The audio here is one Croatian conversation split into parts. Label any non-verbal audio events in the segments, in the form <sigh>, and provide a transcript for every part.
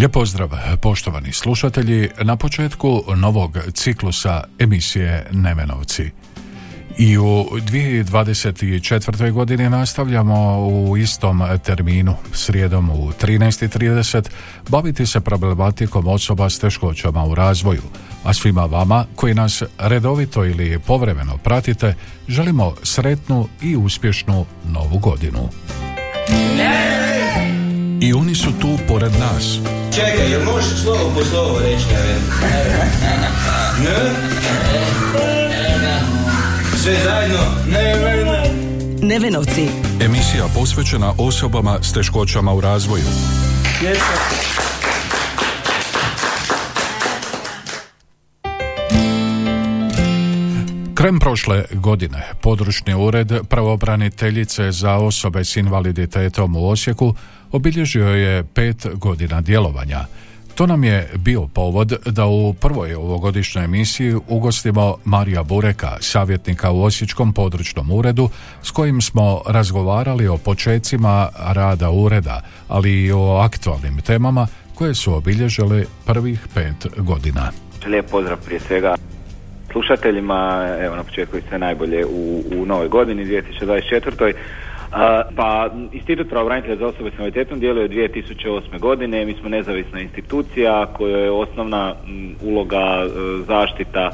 Lijep pozdrav, poštovani slušatelji, na početku novog ciklusa emisije Nemenovci. I u 2024. godini nastavljamo u istom terminu, srijedom u 13.30, baviti se problematikom osoba s teškoćama u razvoju, a svima vama koji nas redovito ili povremeno pratite, želimo sretnu i uspješnu novu godinu. I oni su tu pored nas. Čekaj, jel možeš slovo po slovo reći, Ne? Sve zajedno? Ne, ne, ne. Nevenovci. Emisija posvećena osobama s teškoćama u razvoju. Krem prošle godine područni ured pravobraniteljice za osobe s invaliditetom u Osijeku obilježio je pet godina djelovanja. To nam je bio povod da u prvoj ovogodišnjoj emisiji ugostimo Marija Bureka, savjetnika u Osječkom područnom uredu, s kojim smo razgovarali o počecima rada ureda, ali i o aktualnim temama koje su obilježile prvih pet godina. Lijep pozdrav prije svega slušateljima, evo na početku i sve najbolje u, u novoj godini 2024. Pa Institut pravobranitelja za osobe s invaliditetom djeluje od 2008. godine, mi smo nezavisna institucija koja je osnovna uloga e, zaštita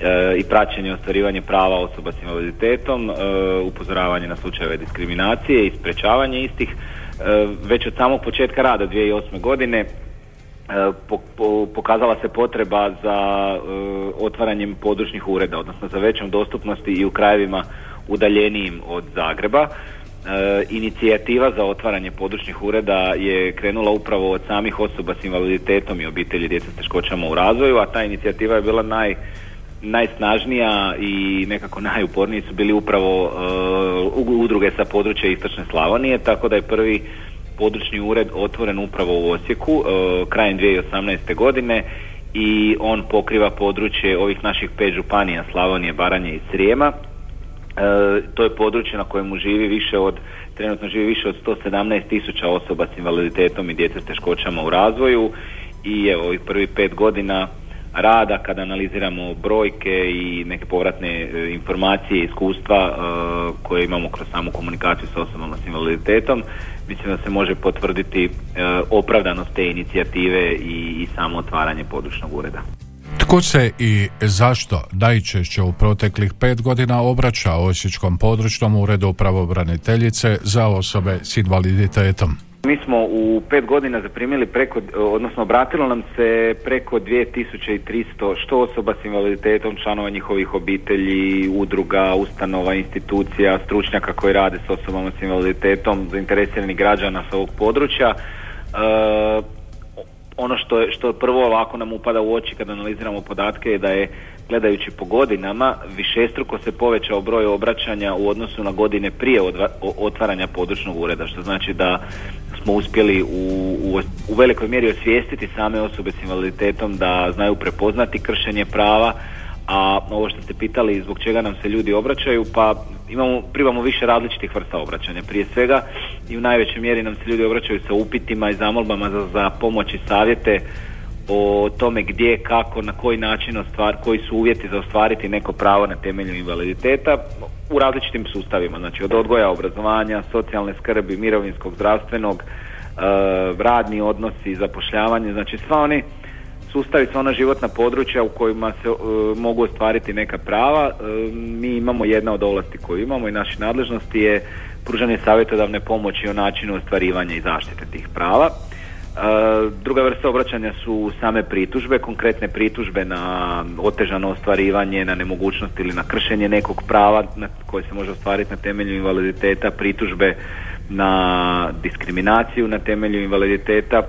e, i praćenje i ostvarivanje prava osoba s invaliditetom, e, upozoravanje na slučajeve diskriminacije i sprečavanje istih. Već od samog početka rada 2008. godine po- po- pokazala se potreba za otvaranjem područnih ureda, odnosno za većom dostupnosti i u krajevima udaljenijim od Zagreba. E, inicijativa za otvaranje područnih ureda je krenula upravo od samih osoba s invaliditetom i obitelji djece s teškoćama u razvoju, a ta inicijativa je bila naj, najsnažnija i nekako najuporniji su bili upravo e, udruge sa područja Istočne Slavonije, tako da je prvi područni ured otvoren upravo u Osijeku e, krajem 2018. godine i on pokriva područje ovih naših pet županija Slavonije, Baranje i Srijema. E, to je područje na kojemu živi više od trenutno živi više od 117 tisuća osoba s invaliditetom i djece s teškoćama u razvoju i evo ovih prvih pet godina rada kada analiziramo brojke i neke povratne e, informacije iskustva e, koje imamo kroz samu komunikaciju sa osobama s invaliditetom mislim da se može potvrditi e, opravdanost te inicijative i, i samo otvaranje područnog ureda. Tko se i zašto najčešće u proteklih pet godina obraća Osječkom područnom uredu pravobraniteljice za osobe s invaliditetom? Mi smo u pet godina zaprimili preko, odnosno obratilo nam se preko 2300 što osoba s invaliditetom, članova njihovih obitelji, udruga, ustanova, institucija, stručnjaka koji rade s osobama s invaliditetom, zainteresiranih građana sa ovog područja. E, ono što, je, što prvo ovako nam upada u oči kad analiziramo podatke je da je gledajući po godinama višestruko se povećao broj obraćanja u odnosu na godine prije otvaranja područnog ureda što znači da smo uspjeli u, u, u velikoj mjeri osvijestiti same osobe s invaliditetom da znaju prepoznati kršenje prava a ovo što ste pitali zbog čega nam se ljudi obraćaju pa imamo, primamo više različitih vrsta obraćanja. Prije svega i u najvećoj mjeri nam se ljudi obraćaju sa upitima i zamolbama za, za pomoć i savjete o tome gdje, kako, na koji način ostvar, koji su uvjeti za ostvariti neko pravo na temelju invaliditeta u različitim sustavima, znači od odgoja, obrazovanja, socijalne skrbi, mirovinskog, zdravstvenog, e, radni odnosi, zapošljavanje, znači sva oni sustavi, sva ona životna područja u kojima se e, mogu ostvariti neka prava. E, mi imamo jedna od ovlasti koju imamo i naše nadležnosti je pružanje savjetodavne pomoći o načinu ostvarivanja i zaštite tih prava. Druga vrsta obraćanja su same pritužbe, konkretne pritužbe na otežano ostvarivanje, na nemogućnost ili na kršenje nekog prava na koje se može ostvariti na temelju invaliditeta, pritužbe na diskriminaciju na temelju invaliditeta,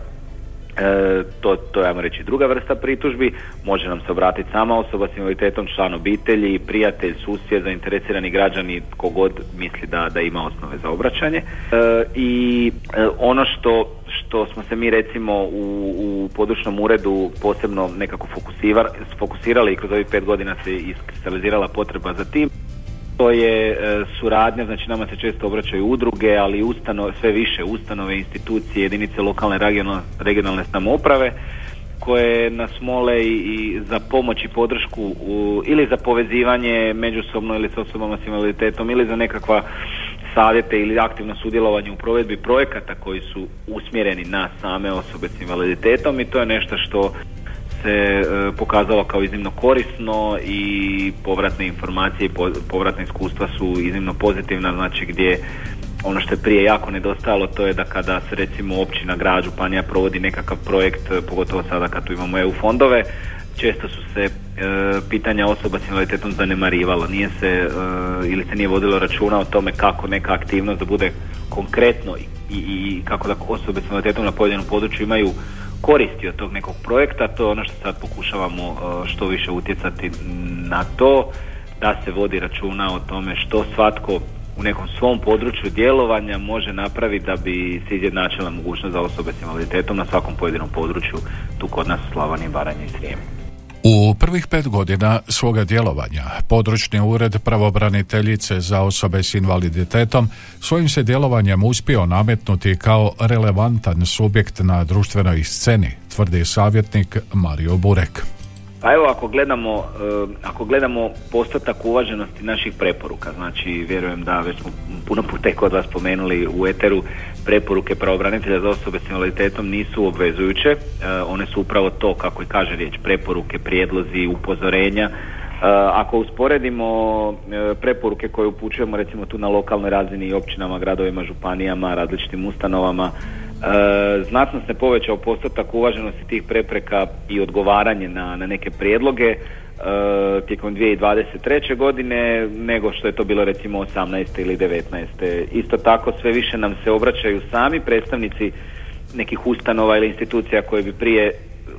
E, to, to je, reći, druga vrsta pritužbi. Može nam se obratiti sama osoba s invaliditetom, član obitelji, prijatelj, susjed, zainteresirani građani, kogod misli da, da ima osnove za obraćanje. E, I e, ono što, što smo se mi recimo u, u područnom uredu posebno nekako fokusirali i kroz ovih pet godina se iskristalizirala potreba za tim to je e, suradnja, znači nama se često obraćaju udruge, ali ustanove, sve više ustanove, institucije, jedinice lokalne regionalne, regionalne samouprave koje nas mole i, za pomoć i podršku u, ili za povezivanje međusobno ili s osobama s invaliditetom ili za nekakva savjete ili aktivno sudjelovanje u provedbi projekata koji su usmjereni na same osobe s invaliditetom i to je nešto što se e, pokazalo kao iznimno korisno i povratne informacije i povratne iskustva su iznimno pozitivna, znači gdje ono što je prije jako nedostajalo to je da kada se recimo općina, grad, županija provodi nekakav projekt, pogotovo sada kad tu imamo EU fondove, često su se e, pitanja osoba s invaliditetom zanemarivalo. Nije se e, ili se nije vodilo računa o tome kako neka aktivnost da bude konkretno i, i kako da osobe s invaliditetom na pojedinom području imaju koristi od tog nekog projekta, to je ono što sad pokušavamo e, što više utjecati na to da se vodi računa o tome što svatko u nekom svom području djelovanja može napraviti da bi se izjednačila mogućnost za osobe s invaliditetom na svakom pojedinom području tu kod nas u Slavoniji, Baranji i Srijemu. U prvih pet godina svoga djelovanja područni ured pravobraniteljice za osobe s invaliditetom svojim se djelovanjem uspio nametnuti kao relevantan subjekt na društvenoj sceni, tvrdi savjetnik Mario Burek. Pa evo ako gledamo, eh, ako gledamo postotak uvaženosti naših preporuka, znači vjerujem da već smo puno puta kod vas spomenuli u eteru preporuke pravobranitelja za osobe s invaliditetom nisu obvezujuće, eh, one su upravo to kako i kaže riječ preporuke, prijedlozi, upozorenja. Eh, ako usporedimo preporuke koje upućujemo recimo tu na lokalnoj razini i općinama, gradovima, županijama, različitim ustanovama, znatno se povećao postotak uvaženosti tih prepreka i odgovaranje na, na neke prijedloge e, tijekom 2023. godine nego što je to bilo recimo 18. ili 19. Isto tako sve više nam se obraćaju sami predstavnici nekih ustanova ili institucija koje bi prije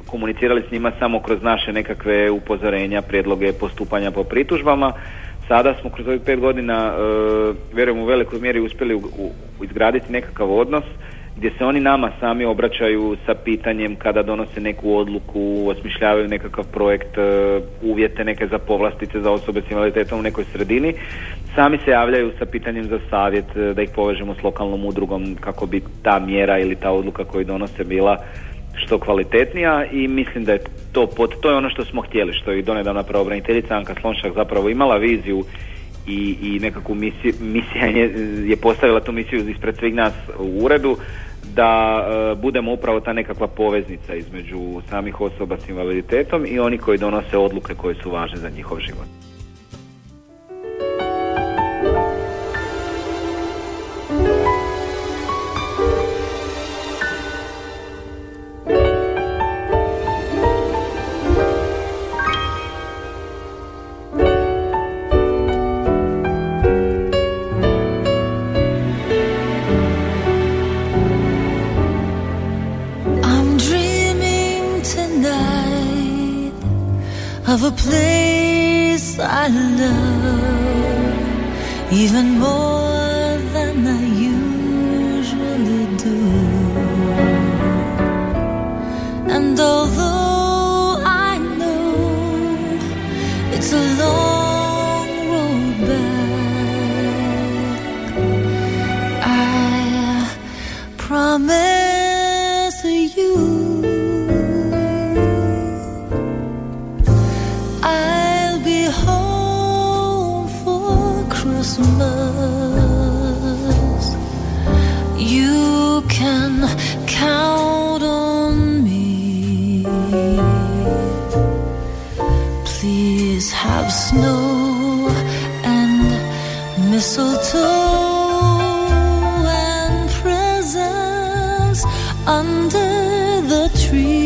komunicirali s njima samo kroz naše nekakve upozorenja, prijedloge, postupanja po pritužbama. Sada smo kroz ovih pet godina, e, vjerujem u velikoj mjeri uspjeli izgraditi nekakav odnos gdje se oni nama sami obraćaju sa pitanjem kada donose neku odluku, osmišljavaju nekakav projekt, e, uvjete neke za povlastice za osobe s invaliditetom u nekoj sredini. Sami se javljaju sa pitanjem za savjet, e, da ih povežemo s lokalnom udrugom kako bi ta mjera ili ta odluka koju donose bila što kvalitetnija i mislim da je to pod, to je ono što smo htjeli, što je i donedavna pravobraniteljica Anka Slonšak zapravo imala viziju i, i nekakvu misiju, misija je, je postavila tu misiju ispred svih nas u uredu da e, budemo upravo ta nekakva poveznica između samih osoba s invaliditetom i oni koji donose odluke koje su važne za njihov život. Love even more. tree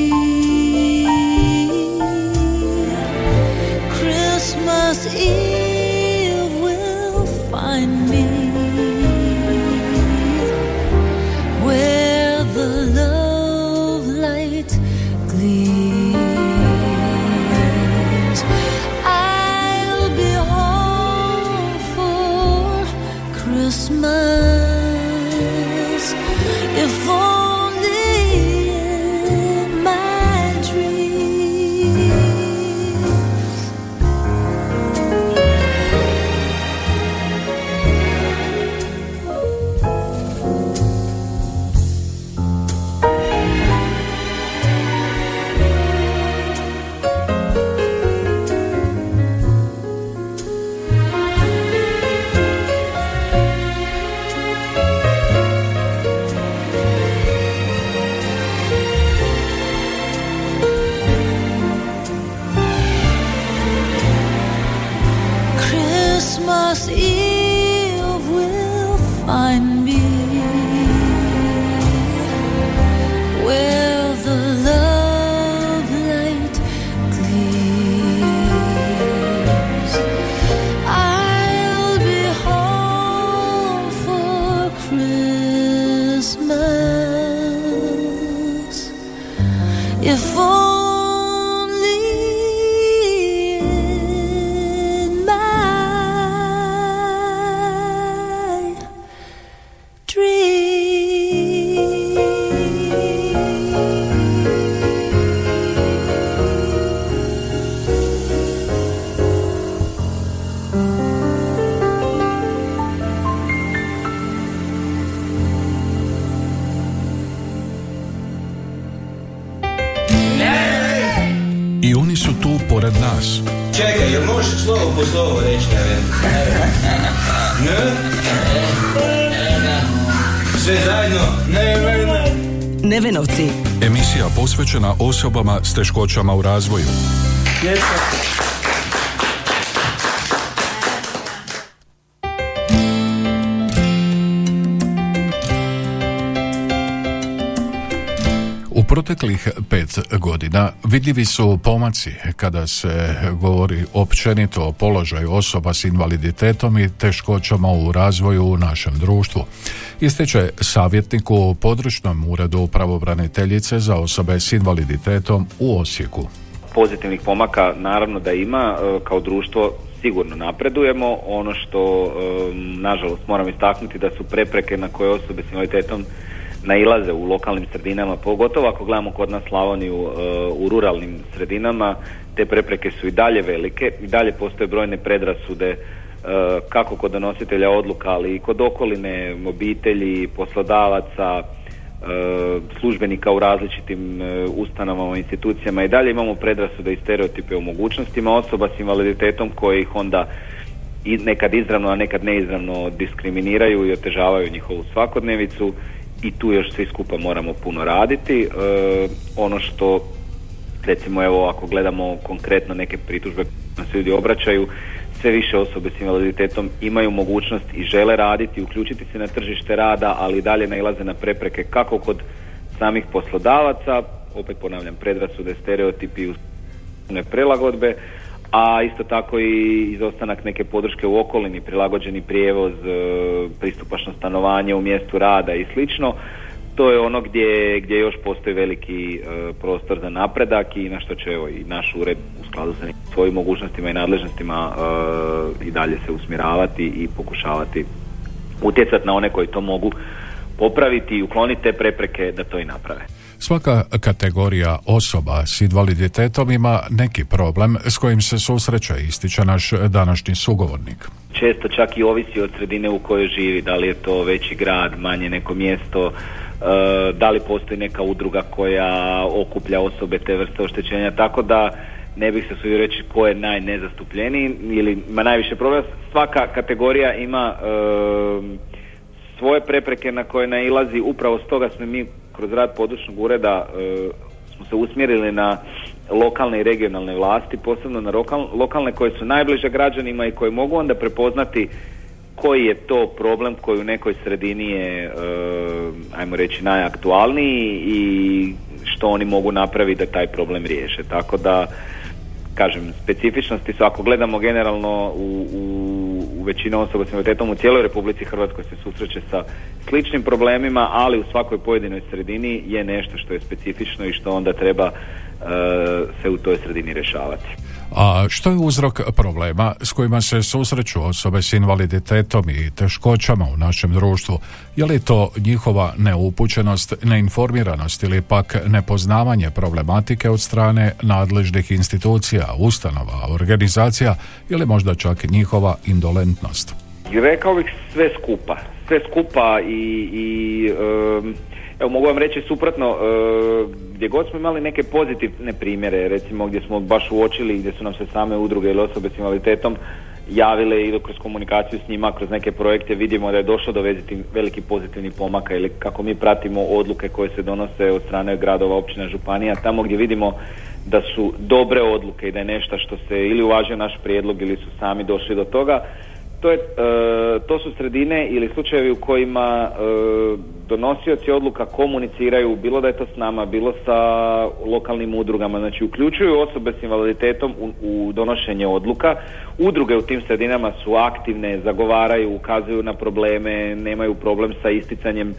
Sve zajedno? Nevenovci. Emisija posvećena osobama s teškoćama u razvoju. Proteklih pet godina vidljivi su pomaci kada se govori općenito o položaju osoba s invaliditetom i teškoćama u razvoju u našem društvu. Ističe savjetnik u područnom uredu pravobraniteljice za osobe s invaliditetom u Osijeku. pozitivnih pomaka naravno da ima, e, kao društvo sigurno napredujemo. Ono što e, nažalost moram istaknuti da su prepreke na koje osobe s invaliditetom nailaze u lokalnim sredinama, pogotovo ako gledamo kod nas Slavoniju e, u ruralnim sredinama, te prepreke su i dalje velike, i dalje postoje brojne predrasude e, kako kod donositelja odluka, ali i kod okoline, obitelji, poslodavaca, e, službenika u različitim ustanovama, institucijama. I dalje imamo predrasude i stereotipe o mogućnostima osoba s invaliditetom koji ih onda i nekad izravno, a nekad neizravno diskriminiraju i otežavaju njihovu svakodnevicu i tu još svi skupa moramo puno raditi. E, ono što recimo evo ako gledamo konkretno neke pritužbe na se ljudi obraćaju, sve više osobe s invaliditetom imaju mogućnost i žele raditi, uključiti se na tržište rada, ali i dalje nailaze na prepreke kako kod samih poslodavaca, opet ponavljam, predrasude, stereotipi, prilagodbe, a isto tako i izostanak neke podrške u okolini, prilagođeni prijevoz, e, pristupačno stanovanje u mjestu rada i slično. To je ono gdje, gdje još postoji veliki e, prostor za napredak i na što će evo, i naš ured u skladu sa svojim mogućnostima i nadležnostima e, i dalje se usmjeravati i pokušavati utjecati na one koji to mogu popraviti i ukloniti te prepreke da to i naprave. Svaka kategorija osoba s invaliditetom ima neki problem s kojim se susreće, ističe naš današnji sugovornik. često čak i ovisi od sredine u kojoj živi, da li je to veći grad, manje neko mjesto, e, da li postoji neka udruga koja okuplja osobe te vrste oštećenja, tako da ne bih se sudio reći ko je najnezastupljeniji ili ima najviše problema. Svaka kategorija ima e, svoje prepreke na koje nailazi, upravo stoga smo mi kroz rad područnog ureda e, smo se usmjerili na lokalne i regionalne vlasti, posebno na lokal- lokalne koje su najbliže građanima i koje mogu onda prepoznati koji je to problem koji u nekoj sredini je, e, ajmo reći, najaktualniji i što oni mogu napraviti da taj problem riješe. Tako da kažem, specifičnosti su, ako gledamo generalno u, u, u većinu osoba s invaliditetom u cijeloj Republici Hrvatskoj se susreće sa sličnim problemima, ali u svakoj pojedinoj sredini je nešto što je specifično i što onda treba e, se u toj sredini rješavati. A što je uzrok problema s kojima se susreću osobe s invaliditetom i teškoćama u našem društvu? Je li to njihova neupućenost, neinformiranost ili pak nepoznavanje problematike od strane nadležnih institucija, ustanova, organizacija ili možda čak njihova indolentnost? Rekao bih sve skupa. Sve skupa i, i evo mogu vam reći suprotno, e, gdje god smo imali neke pozitivne primjere, recimo gdje smo baš uočili, gdje su nam se same udruge ili osobe s invaliditetom javile i kroz komunikaciju s njima, kroz neke projekte vidimo da je došlo do velikih pozitivnih pomaka ili kako mi pratimo odluke koje se donose od strane gradova, općina, županija, tamo gdje vidimo da su dobre odluke i da je nešto što se ili uvažio naš prijedlog ili su sami došli do toga, to, je, e, to su sredine ili slučajevi u kojima e, donosioci odluka komuniciraju, bilo da je to s nama, bilo sa lokalnim udrugama, znači uključuju osobe s invaliditetom u, u donošenje odluka. Udruge u tim sredinama su aktivne, zagovaraju, ukazuju na probleme, nemaju problem sa isticanjem e,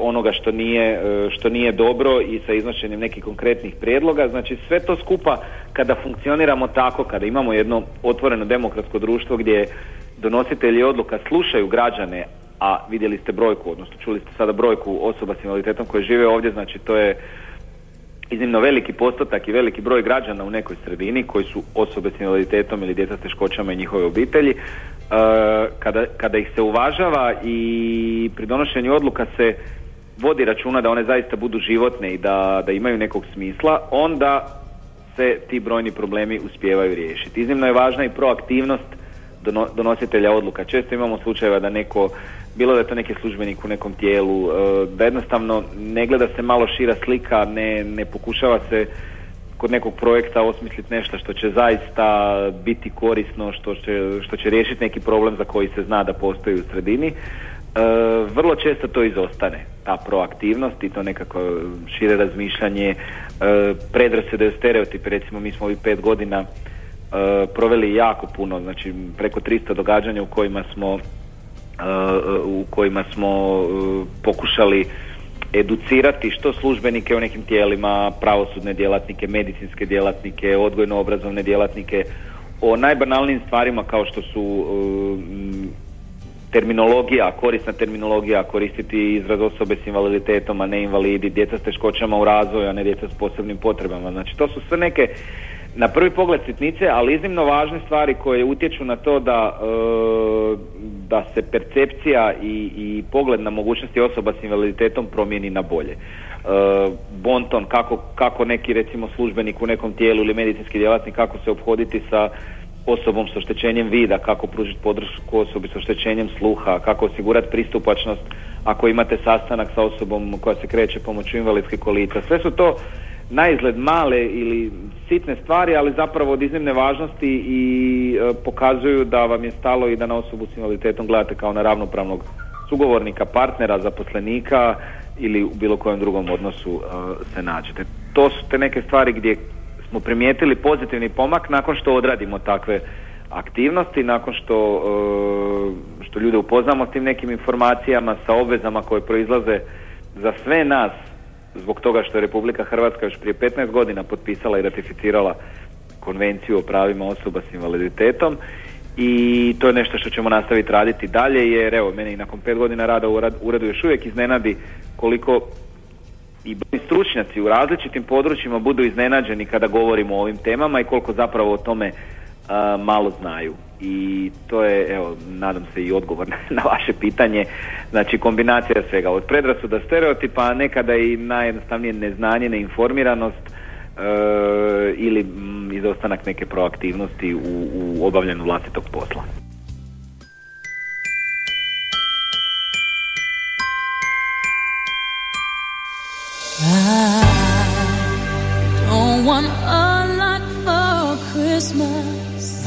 onoga što nije, što nije dobro i sa iznošenjem nekih konkretnih prijedloga. Znači sve to skupa kada funkcioniramo tako, kada imamo jedno otvoreno demokratsko društvo gdje donositelji odluka slušaju građane, a vidjeli ste brojku, odnosno čuli ste sada brojku osoba s invaliditetom koje žive ovdje, znači to je iznimno veliki postotak i veliki broj građana u nekoj sredini koji su osobe s invaliditetom ili djeca s teškoćama i njihove obitelji. E, kada, kada ih se uvažava i pri donošenju odluka se vodi računa da one zaista budu životne i da, da imaju nekog smisla, onda se ti brojni problemi uspijevaju riješiti. Iznimno je važna i proaktivnost donositelja odluka. Često imamo slučajeva da neko, bilo da je to neki službenik u nekom tijelu, e, da jednostavno ne gleda se malo šira slika, ne, ne pokušava se kod nekog projekta osmisliti nešto što će zaista biti korisno, što će, što će riješiti neki problem za koji se zna da postoji u sredini. E, vrlo često to izostane, ta proaktivnost i to nekako šire razmišljanje, e, predrasude, stereotipe, recimo mi smo ovih pet godina proveli jako puno, znači preko 300 događanja u kojima smo e, u kojima smo e, pokušali educirati što službenike u nekim tijelima, pravosudne djelatnike, medicinske djelatnike, odgojno-obrazovne djelatnike o najbanalnijim stvarima kao što su e, terminologija, korisna terminologija, koristiti izraz osobe s invaliditetom, a ne invalidi, djeca s teškoćama u razvoju, a ne djeca s posebnim potrebama. Znači to su sve neke na prvi pogled sitnice, ali iznimno važne stvari koje utječu na to da, e, da se percepcija i, i pogled na mogućnosti osoba s invaliditetom promijeni na bolje. E, bonton, kako, kako neki recimo službenik u nekom tijelu ili medicinski djelatnik, kako se obhoditi sa osobom s oštećenjem vida, kako pružiti podršku osobi s oštećenjem sluha, kako osigurati pristupačnost ako imate sastanak sa osobom koja se kreće pomoću invalidske kolica. Sve su to na izgled male ili sitne stvari, ali zapravo od iznimne važnosti i e, pokazuju da vam je stalo i da na osobu s invaliditetom gledate kao na ravnopravnog sugovornika, partnera, zaposlenika ili u bilo kojem drugom odnosu e, se nađete. To su te neke stvari gdje smo primijetili pozitivni pomak nakon što odradimo takve aktivnosti, nakon što, e, što ljude upoznamo s tim nekim informacijama, sa obvezama koje proizlaze za sve nas zbog toga što je Republika Hrvatska još prije 15 godina potpisala i ratificirala konvenciju o pravima osoba s invaliditetom i to je nešto što ćemo nastaviti raditi dalje jer evo mene i nakon pet godina rada u uredu još uvijek iznenadi koliko i stručnjaci u različitim područjima budu iznenađeni kada govorimo o ovim temama i koliko zapravo o tome a, malo znaju. I to je, evo, nadam se i odgovor <laughs> na, vaše pitanje. Znači, kombinacija svega, od predrasuda stereotipa, a nekada i najjednostavnije neznanje, neinformiranost e, ili mm, izostanak neke proaktivnosti u, u obavljanju vlastitog posla. Don't want a lot for Christmas.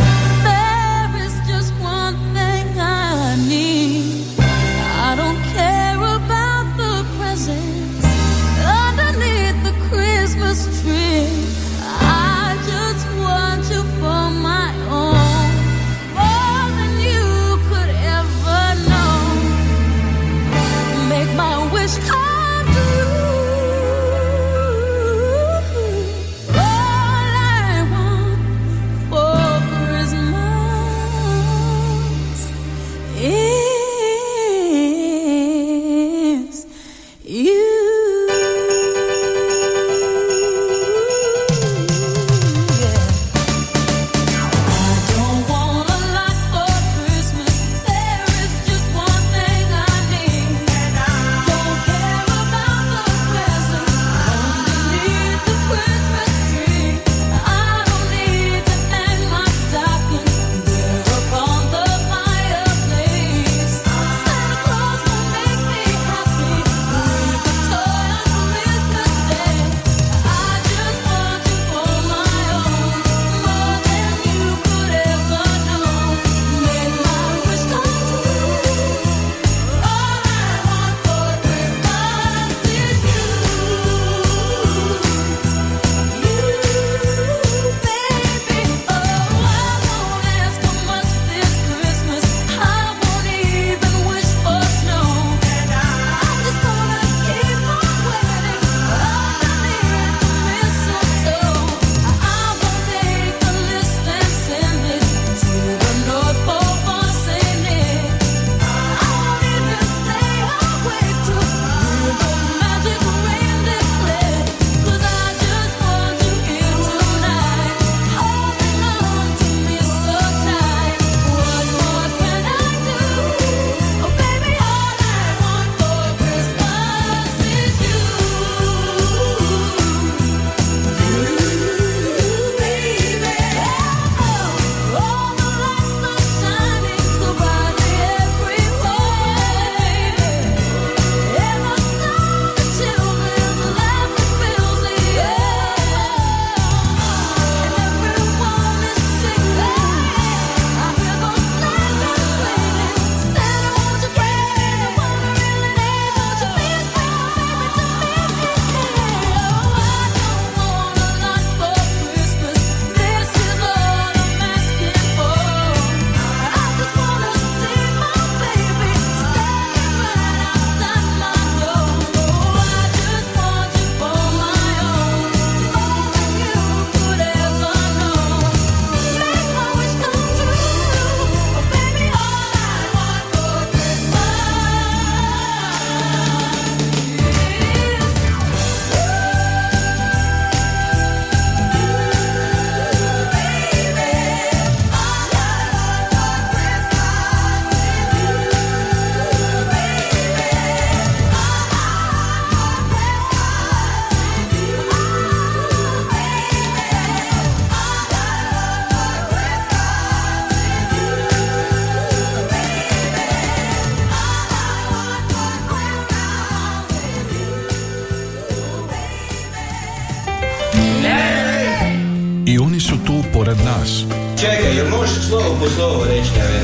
Pored nas. Čekaj, jel možeš slovo po slovo reći, ne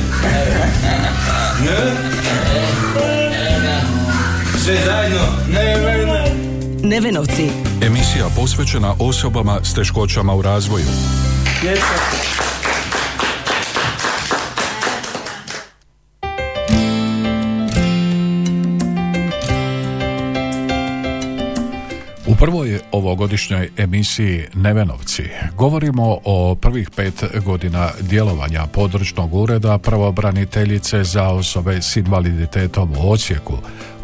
Ne? Sve zajedno? Ne, ne, ne. Nevenovci. Emisija posvećena osobama s teškoćama u razvoju. U ovogodišnjoj emisiji Nevenovci govorimo o prvih pet godina djelovanja područnog ureda pravobraniteljice za osobe s invaliditetom u Osijeku,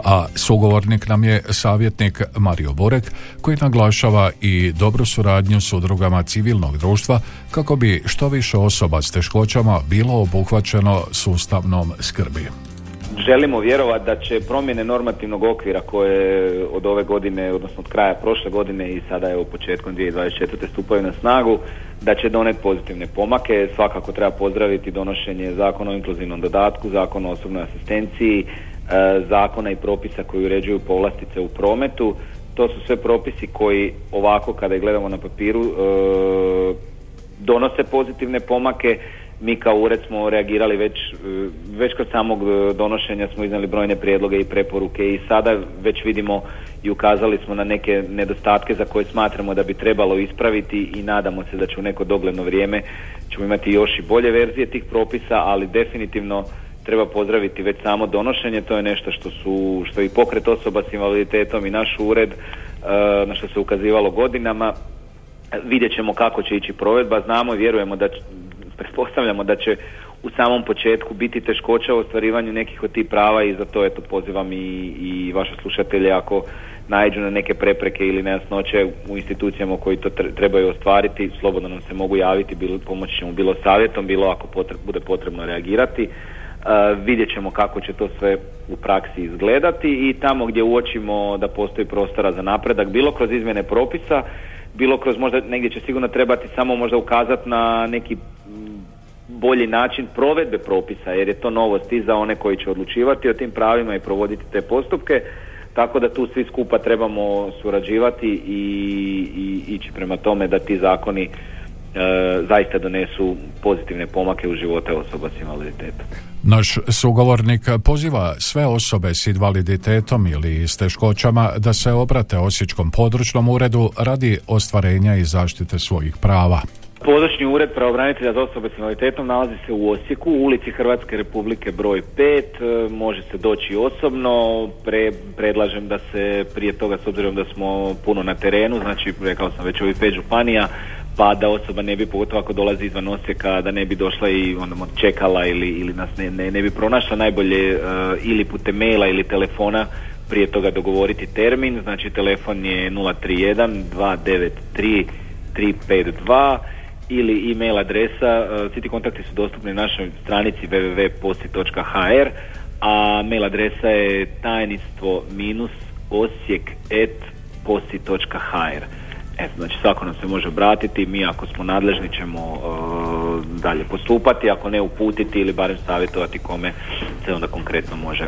a sugovornik nam je savjetnik Mario Borek koji naglašava i dobru suradnju s udrugama civilnog društva kako bi što više osoba s teškoćama bilo obuhvaćeno sustavnom skrbi. Želimo vjerovati da će promjene normativnog okvira koje od ove godine, odnosno od kraja prošle godine i sada je u početkom 2024. stupaju na snagu, da će doneti pozitivne pomake. Svakako treba pozdraviti donošenje zakona o inkluzivnom dodatku, zakona o osobnoj asistenciji, e, zakona i propisa koji uređuju povlastice u prometu. To su sve propisi koji ovako kada gledamo na papiru e, donose pozitivne pomake mi kao ured smo reagirali već, e, već kod samog e, donošenja smo iznali brojne prijedloge i preporuke i sada već vidimo i ukazali smo na neke nedostatke za koje smatramo da bi trebalo ispraviti i nadamo se da će u neko dogledno vrijeme ćemo imati još i bolje verzije tih propisa, ali definitivno treba pozdraviti već samo donošenje, to je nešto što su, što i pokret osoba s invaliditetom i naš ured, e, na što se ukazivalo godinama, vidjet ćemo kako će ići provedba, znamo i vjerujemo da pretpostavljamo da će u samom početku biti teškoća u ostvarivanju nekih od tih prava i za to eto pozivam i, i vaše slušatelje ako naiđu na neke prepreke ili nejasnoće u institucijama koji to trebaju ostvariti, slobodno nam se mogu javiti, bilo, pomoći ćemo bilo savjetom, bilo ako bude potrebno reagirati. Uh, vidjet ćemo kako će to sve u praksi izgledati i tamo gdje uočimo da postoji prostora za napredak, bilo kroz izmjene propisa, bilo kroz možda negdje će sigurno trebati samo možda ukazati na neki bolji način provedbe propisa jer je to novost i za one koji će odlučivati o tim pravima i provoditi te postupke tako da tu svi skupa trebamo surađivati i, i ići prema tome da ti zakoni e, zaista donesu pozitivne pomake u živote osoba s invaliditetom. Naš sugovornik poziva sve osobe s invaliditetom ili s teškoćama da se obrate Osječkom područnom uredu radi ostvarenja i zaštite svojih prava. Područni ured pravobranitelja za osobe s invaliditetom nalazi se u Osijeku, u ulici Hrvatske republike broj 5, e, može se doći osobno, Pre, predlažem da se prije toga, s obzirom da smo puno na terenu, znači rekao sam već ovih pet županija, pa da osoba ne bi, pogotovo ako dolazi izvan Osijeka, da ne bi došla i onda čekala ili, ili nas ne, ne, ne bi pronašla. Najbolje uh, ili putem maila ili telefona prije toga dogovoriti termin, znači telefon je 031 293 352 ili e-mail adresa, uh, svi ti kontakti su dostupni na našoj stranici www.posti.hr, a mail adresa je tajnistvo minus. Eto, znači svako nam se može obratiti, mi ako smo nadležni ćemo uh, dalje postupati, ako ne uputiti ili barem savjetovati kome se onda konkretno može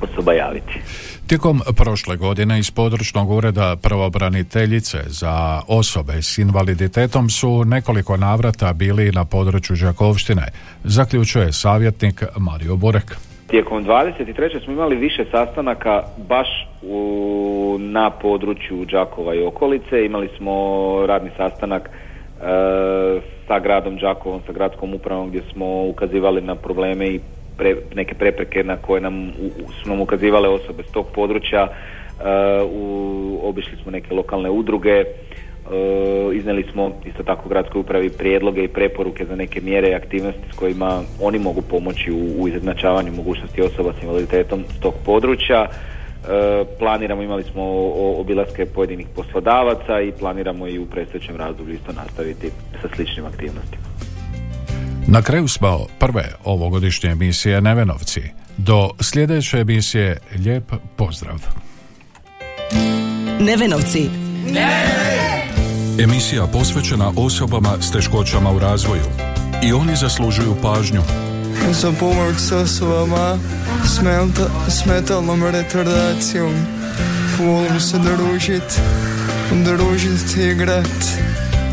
osoba javiti. Tijekom prošle godine iz područnog ureda pravobraniteljice za osobe s invaliditetom su nekoliko navrata bili na području Đakovštine, zaključuje savjetnik Mario Burek. Tijekom 23. smo imali više sastanaka baš u, na području Đakova i okolice. Imali smo radni sastanak e, sa gradom Đakovom, sa gradskom upravom gdje smo ukazivali na probleme i neke prepreke na koje nam su nam ukazivale osobe s tog područja. Uh, u, obišli smo neke lokalne udruge, uh, iznijeli smo isto tako gradskoj upravi prijedloge i preporuke za neke mjere i aktivnosti s kojima oni mogu pomoći u, u izjednačavanju mogućnosti osoba s invaliditetom s tog područja. Uh, planiramo, imali smo obilaske pojedinih poslodavaca i planiramo i u predstojećem razdoblju isto nastaviti sa sličnim aktivnostima. Na kraju smo prve ovogodišnje emisije Nevenovci. Do sljedeće emisije lijep pozdrav. Nevenovci. Emisija posvećena osobama s teškoćama u razvoju. I oni zaslužuju pažnju. Za pomoć s osobama s metalnom retardacijom. Volim se družit, družit, igrat